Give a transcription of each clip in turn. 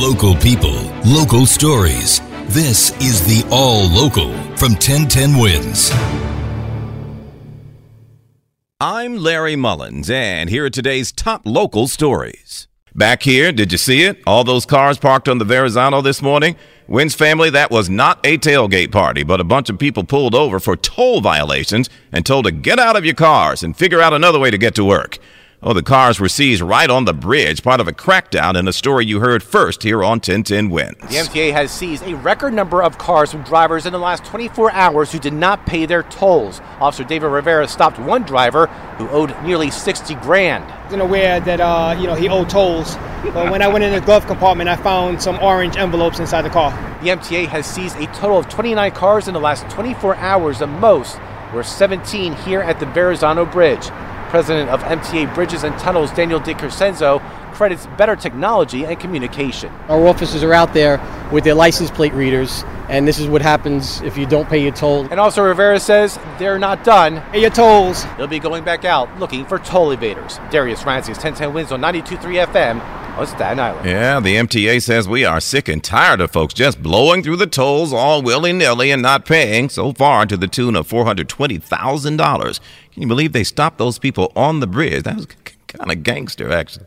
Local people, local stories. This is the All Local from 1010 Wins. I'm Larry Mullins, and here are today's top local stories. Back here, did you see it? All those cars parked on the Verrazano this morning? Wins family, that was not a tailgate party, but a bunch of people pulled over for toll violations and told to get out of your cars and figure out another way to get to work. Oh, the cars were seized right on the bridge, part of a crackdown in a story you heard first here on 1010 Wins. The MTA has seized a record number of cars from drivers in the last 24 hours who did not pay their tolls. Officer David Rivera stopped one driver who owed nearly 60 grand. I wasn't aware that uh, you know he owed tolls, but when I went in the glove compartment, I found some orange envelopes inside the car. The MTA has seized a total of 29 cars in the last 24 hours. The most were 17 here at the Verrazano Bridge. President of MTA Bridges and Tunnels, Daniel DeCrescenzo, credits better technology and communication. Our officers are out there with their license plate readers, and this is what happens if you don't pay your toll. And also, Rivera says they're not done. Pay your tolls. They'll be going back out looking for toll evaders. Darius Francis, 1010 wins on 92.3 FM Oh, on Staten Island. Yeah, the MTA says we are sick and tired of folks just blowing through the tolls all willy nilly and not paying, so far to the tune of $420,000. Can you believe they stopped those people on the bridge? That was kind of gangster, actually.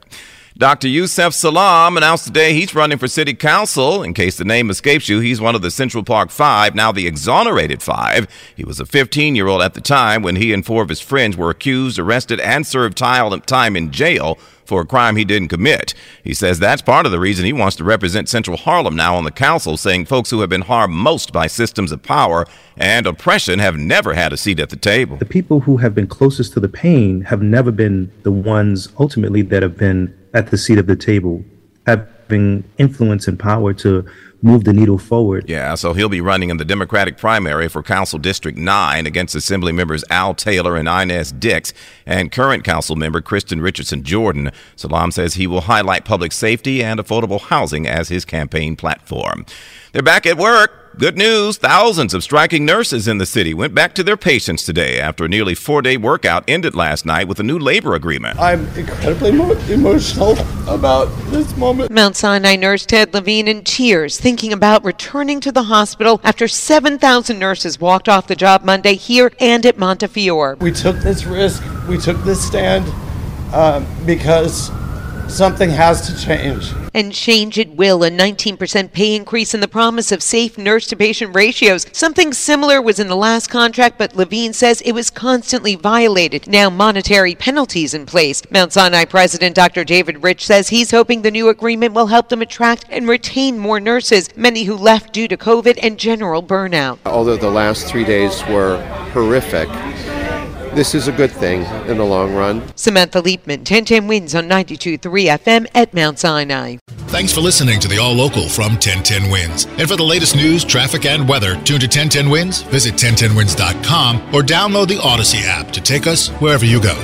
Dr. Yusef Salaam announced today he's running for city council. In case the name escapes you, he's one of the Central Park Five, now the exonerated five. He was a 15 year old at the time when he and four of his friends were accused, arrested, and served time in jail for a crime he didn't commit. He says that's part of the reason he wants to represent Central Harlem now on the council, saying folks who have been harmed most by systems of power and oppression have never had a seat at the table. The people who have been closest to the pain have never been the ones ultimately that have been at the seat of the table, having influence and power to move the needle forward. Yeah, so he'll be running in the Democratic primary for Council District 9 against Assembly members Al Taylor and Inez Dix and current council member Kristin Richardson Jordan. Salaam says he will highlight public safety and affordable housing as his campaign platform. They're back at work. Good news thousands of striking nurses in the city went back to their patients today after a nearly four day workout ended last night with a new labor agreement. I'm incredibly mo- emotional about this moment. Mount Sinai nurse Ted Levine in tears, thinking about returning to the hospital after 7,000 nurses walked off the job Monday here and at Montefiore. We took this risk, we took this stand uh, because something has to change. And change it will. A 19% pay increase and the promise of safe nurse to patient ratios. Something similar was in the last contract, but Levine says it was constantly violated. Now monetary penalties in place. Mount Sinai President Dr. David Rich says he's hoping the new agreement will help them attract and retain more nurses, many who left due to COVID and general burnout. Although the last three days were horrific, this is a good thing in the long run. Samantha Liebman, 1010 wins on 92.3 FM at Mount Sinai. Thanks for listening to the All Local from 1010 Wins. And for the latest news, traffic, and weather, tune to 1010 Wins, visit 1010wins.com, or download the Audacy app to take us wherever you go.